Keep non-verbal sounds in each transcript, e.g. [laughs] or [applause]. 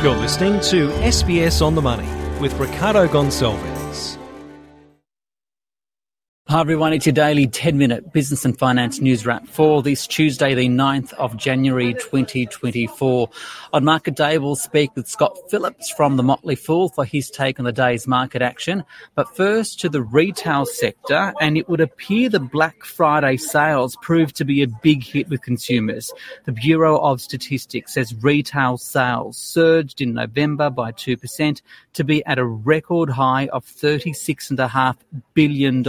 You're listening to SBS on the Money with Ricardo Gonçalves. Hi everyone, it's your daily 10 minute business and finance news wrap for this Tuesday, the 9th of January 2024. On market day, we'll speak with Scott Phillips from the Motley Fool for his take on the day's market action. But first to the retail sector, and it would appear the Black Friday sales proved to be a big hit with consumers. The Bureau of Statistics says retail sales surged in November by 2% to be at a record high of $36.5 billion.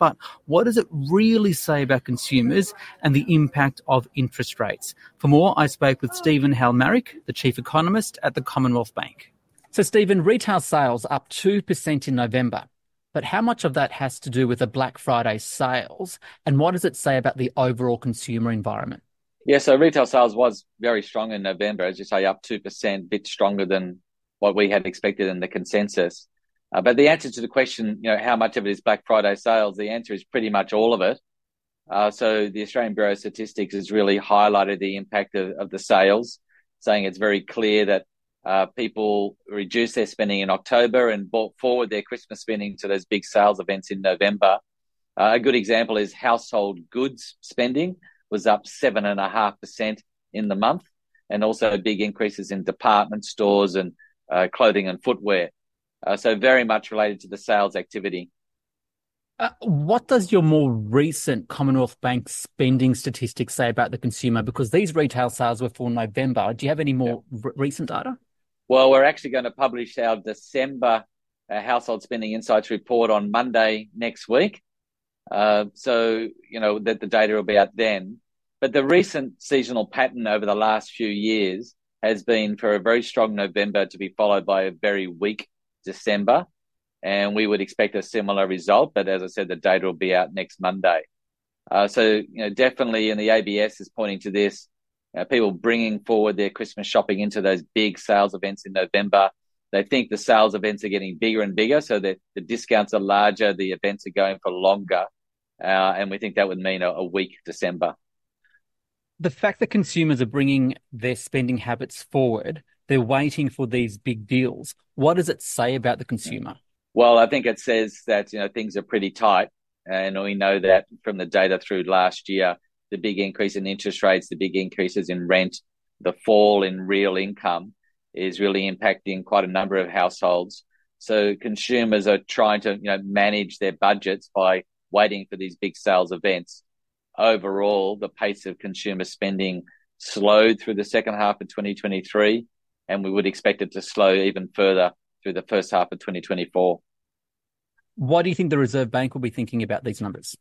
But what does it really say about consumers and the impact of interest rates? For more, I spoke with Stephen Halmarick, the chief economist at the Commonwealth Bank. So, Stephen, retail sales up 2% in November. But how much of that has to do with the Black Friday sales? And what does it say about the overall consumer environment? Yeah, so retail sales was very strong in November, as you say, up 2%, a bit stronger than what we had expected in the consensus. Uh, but the answer to the question, you know, how much of it is Black Friday sales? The answer is pretty much all of it. Uh, so the Australian Bureau of Statistics has really highlighted the impact of, of the sales, saying it's very clear that uh, people reduced their spending in October and brought forward their Christmas spending to those big sales events in November. Uh, a good example is household goods spending was up seven and a half percent in the month, and also big increases in department stores and uh, clothing and footwear. Uh, so very much related to the sales activity. Uh, what does your more recent Commonwealth Bank spending statistics say about the consumer? Because these retail sales were for November. Do you have any more yeah. r- recent data? Well, we're actually going to publish our December uh, household spending insights report on Monday next week. Uh, so, you know, that the data will be out then. But the recent seasonal pattern over the last few years has been for a very strong November to be followed by a very weak December. And we would expect a similar result. But as I said, the data will be out next Monday. Uh, so, you know, definitely, and the ABS is pointing to this, uh, people bringing forward their Christmas shopping into those big sales events in November. They think the sales events are getting bigger and bigger, so that the discounts are larger, the events are going for longer. Uh, and we think that would mean a, a weak December. The fact that consumers are bringing their spending habits forward they're waiting for these big deals. What does it say about the consumer? Well, I think it says that you know things are pretty tight, and we know that from the data through last year, the big increase in interest rates, the big increases in rent, the fall in real income is really impacting quite a number of households. So consumers are trying to you know manage their budgets by waiting for these big sales events. Overall, the pace of consumer spending slowed through the second half of 2023 and we would expect it to slow even further through the first half of 2024. What do you think the Reserve Bank will be thinking about these numbers?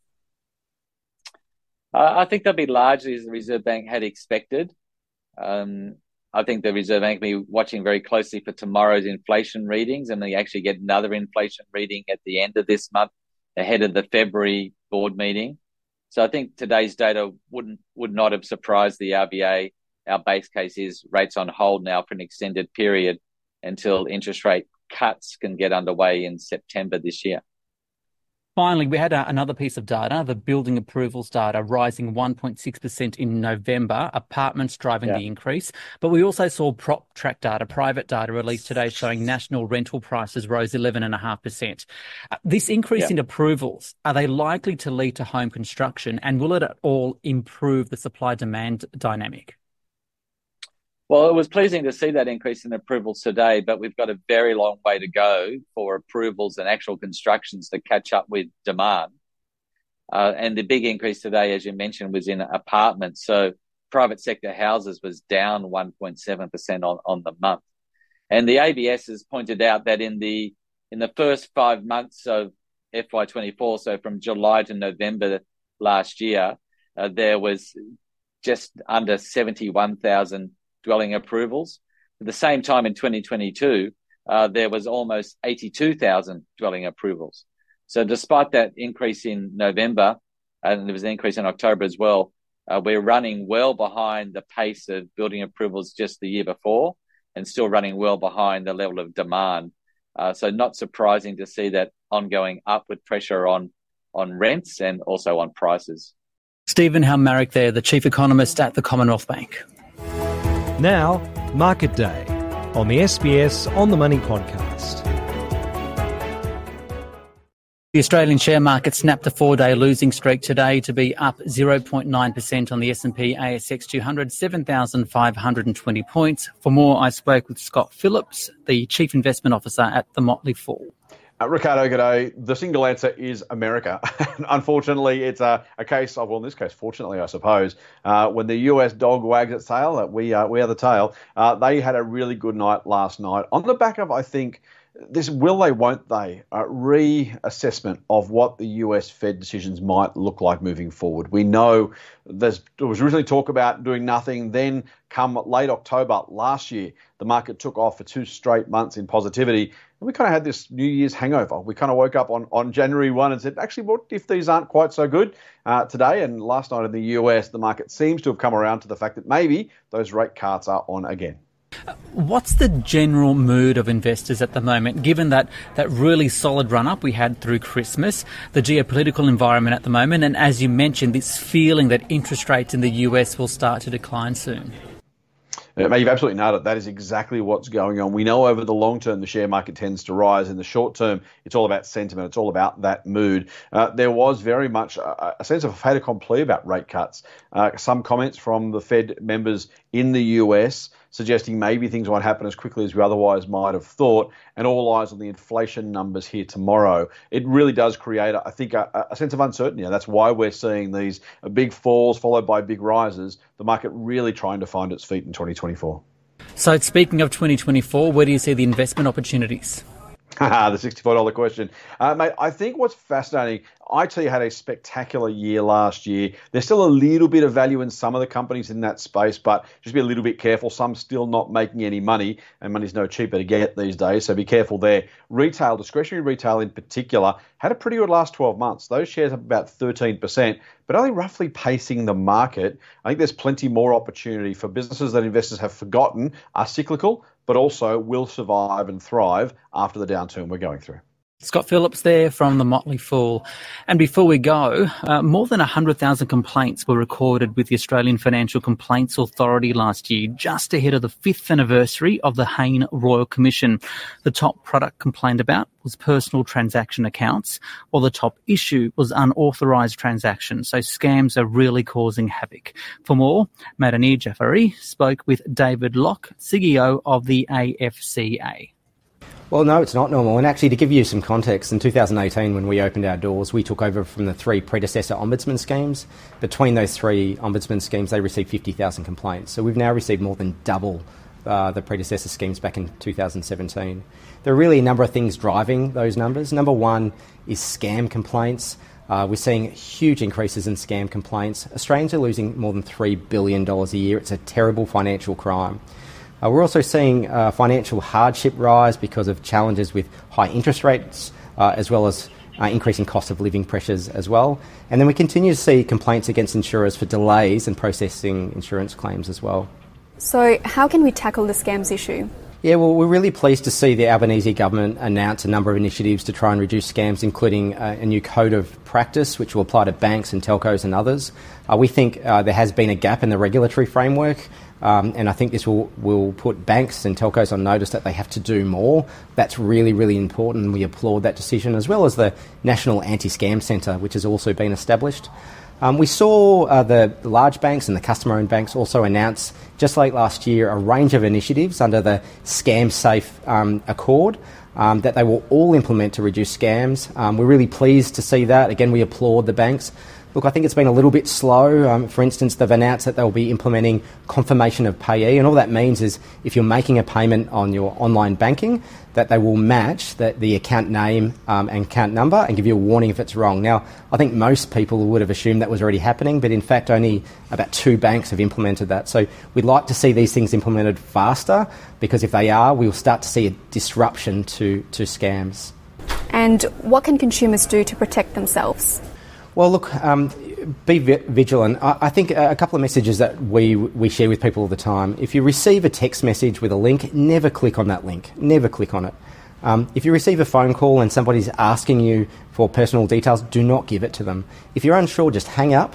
Uh, I think they'll be largely as the Reserve Bank had expected. Um, I think the Reserve Bank will be watching very closely for tomorrow's inflation readings, and they actually get another inflation reading at the end of this month ahead of the February board meeting. So I think today's data wouldn't would not have surprised the RBA our base case is rates on hold now for an extended period until interest rate cuts can get underway in September this year. Finally, we had a, another piece of data, the building approvals data rising 1.6% in November, apartments driving yeah. the increase. But we also saw PropTrack data, private data released today showing national rental prices rose 11.5%. Uh, this increase yeah. in approvals, are they likely to lead to home construction and will it at all improve the supply demand dynamic? Well, it was pleasing to see that increase in approvals today, but we've got a very long way to go for approvals and actual constructions to catch up with demand. Uh, and the big increase today, as you mentioned, was in apartments. So private sector houses was down 1.7% on, on the month. And the ABS has pointed out that in the, in the first five months of FY24, so from July to November last year, uh, there was just under 71,000 dwelling approvals. At the same time in 2022, uh, there was almost 82,000 dwelling approvals. So despite that increase in November, and there was an increase in October as well, uh, we're running well behind the pace of building approvals just the year before and still running well behind the level of demand. Uh, so not surprising to see that ongoing upward pressure on, on rents and also on prices. Stephen Halmarick there, the Chief Economist at the Commonwealth Bank. Now, Market Day. on the SBS On the Money podcast. The Australian share market snapped a four-day losing streak today to be up 0.9% on the S&P ASX 200, 7,520 points. For more, I spoke with Scott Phillips, the Chief Investment Officer at the Motley Fool. Uh, Ricardo, g'day. The single answer is America. [laughs] Unfortunately, it's a, a, case of, well, in this case, fortunately, I suppose, uh, when the US dog wags its tail, we, uh, we are the tail, uh, they had a really good night last night on the back of, I think, this will they, won't they, uh, reassessment of what the US Fed decisions might look like moving forward. We know there was originally talk about doing nothing. Then, come late October last year, the market took off for two straight months in positivity. And we kind of had this New Year's hangover. We kind of woke up on, on January 1 and said, actually, what if these aren't quite so good uh, today? And last night in the US, the market seems to have come around to the fact that maybe those rate cards are on again. What's the general mood of investors at the moment, given that, that really solid run up we had through Christmas, the geopolitical environment at the moment, and as you mentioned, this feeling that interest rates in the US will start to decline soon? You've absolutely nailed it. That is exactly what's going on. We know over the long term the share market tends to rise. In the short term, it's all about sentiment. It's all about that mood. Uh, there was very much a, a, sense of a fait accompli about rate cuts. Uh, some comments from the Fed members in the US suggesting maybe things won't happen as quickly as we otherwise might have thought, and all eyes on the inflation numbers here tomorrow. It really does create, I think, a, a sense of uncertainty. And that's why we're seeing these big falls followed by big rises. The market really trying to find its feet in 2024. So, speaking of 2024, where do you see the investment opportunities? [laughs] the $64 question. Uh, mate, I think what's fascinating, IT had a spectacular year last year. There's still a little bit of value in some of the companies in that space, but just be a little bit careful. Some still not making any money, and money's no cheaper to get these days, so be careful there. Retail, discretionary retail in particular, had a pretty good last 12 months. Those shares up about 13%, but only roughly pacing the market. I think there's plenty more opportunity for businesses that investors have forgotten are cyclical, but also will survive and thrive after the downturn we're going through. Scott Phillips there from the Motley Fool. And before we go, uh, more than 100,000 complaints were recorded with the Australian Financial Complaints Authority last year, just ahead of the fifth anniversary of the Hayne Royal Commission. The top product complained about was personal transaction accounts, while the top issue was unauthorised transactions. So scams are really causing havoc. For more, Madina Jafari spoke with David Locke, CEO of the AFCA. Well, no, it's not normal. And actually, to give you some context, in 2018, when we opened our doors, we took over from the three predecessor ombudsman schemes. Between those three ombudsman schemes, they received 50,000 complaints. So we've now received more than double uh, the predecessor schemes back in 2017. There are really a number of things driving those numbers. Number one is scam complaints. Uh, we're seeing huge increases in scam complaints. Australians are losing more than $3 billion a year. It's a terrible financial crime. Uh, we're also seeing uh, financial hardship rise because of challenges with high interest rates, uh, as well as uh, increasing cost of living pressures as well. And then we continue to see complaints against insurers for delays in processing insurance claims as well. So, how can we tackle the scams issue? Yeah, well, we're really pleased to see the Albanese government announce a number of initiatives to try and reduce scams, including uh, a new code of practice which will apply to banks and telcos and others. Uh, we think uh, there has been a gap in the regulatory framework um, and I think this will, will put banks and telcos on notice that they have to do more. That's really, really important, we applaud that decision, as well as the National Anti Scam Centre, which has also been established. Um, we saw uh, the large banks and the customer owned banks also announce, just late last year, a range of initiatives under the Scam Safe um, Accord. Um, that they will all implement to reduce scams. Um, we're really pleased to see that. Again, we applaud the banks. Look, I think it's been a little bit slow. Um, for instance, they've announced that they'll be implementing confirmation of payee, and all that means is if you're making a payment on your online banking, that they will match that the account name um, and account number and give you a warning if it's wrong. Now, I think most people would have assumed that was already happening, but in fact, only about two banks have implemented that. So we'd like to see these things implemented faster because if they are, we'll start to see a disruption to, to scams. And what can consumers do to protect themselves? Well, look, um, be vigilant. I, think a couple of messages that we, we share with people all the time. If you receive a text message with a link, never click on that link. Never click on it. Um, if you receive a phone call and somebody's asking you for personal details, do not give it to them. If you're unsure, just hang up.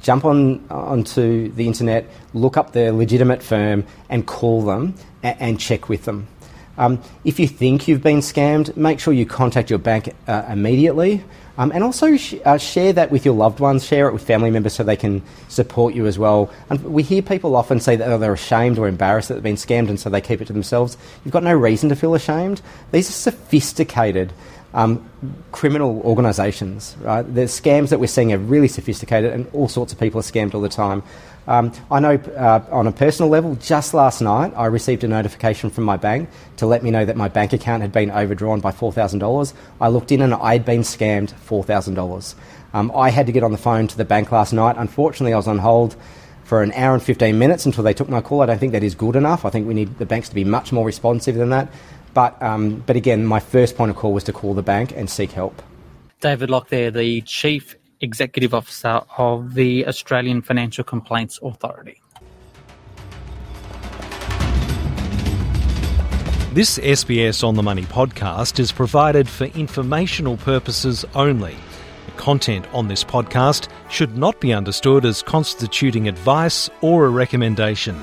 jump on onto the internet, look up the legitimate firm, and call them and check with them. Um, if you think you've been scammed, make sure you contact your bank uh, immediately. Um, and also sh- uh, share that with your loved ones, share it with family members so they can support you as well. And we hear people often say that oh, they're ashamed or embarrassed that they've been scammed and so they keep it to themselves. You've got no reason to feel ashamed. These are sophisticated um, criminal organisations. Right? The scams that we're seeing are really sophisticated, and all sorts of people are scammed all the time. Um, I know uh, on a personal level, just last night I received a notification from my bank to let me know that my bank account had been overdrawn by $4,000. I looked in and I'd been scammed $4,000. Um, I had to get on the phone to the bank last night. Unfortunately, I was on hold for an hour and 15 minutes until they took my call. I don't think that is good enough. I think we need the banks to be much more responsive than that. But, um, but again, my first point of call was to call the bank and seek help. David Locke there, the Chief Executive Officer of the Australian Financial Complaints Authority. This SBS On the Money podcast is provided for informational purposes only. The content on this podcast should not be understood as constituting advice or a recommendation.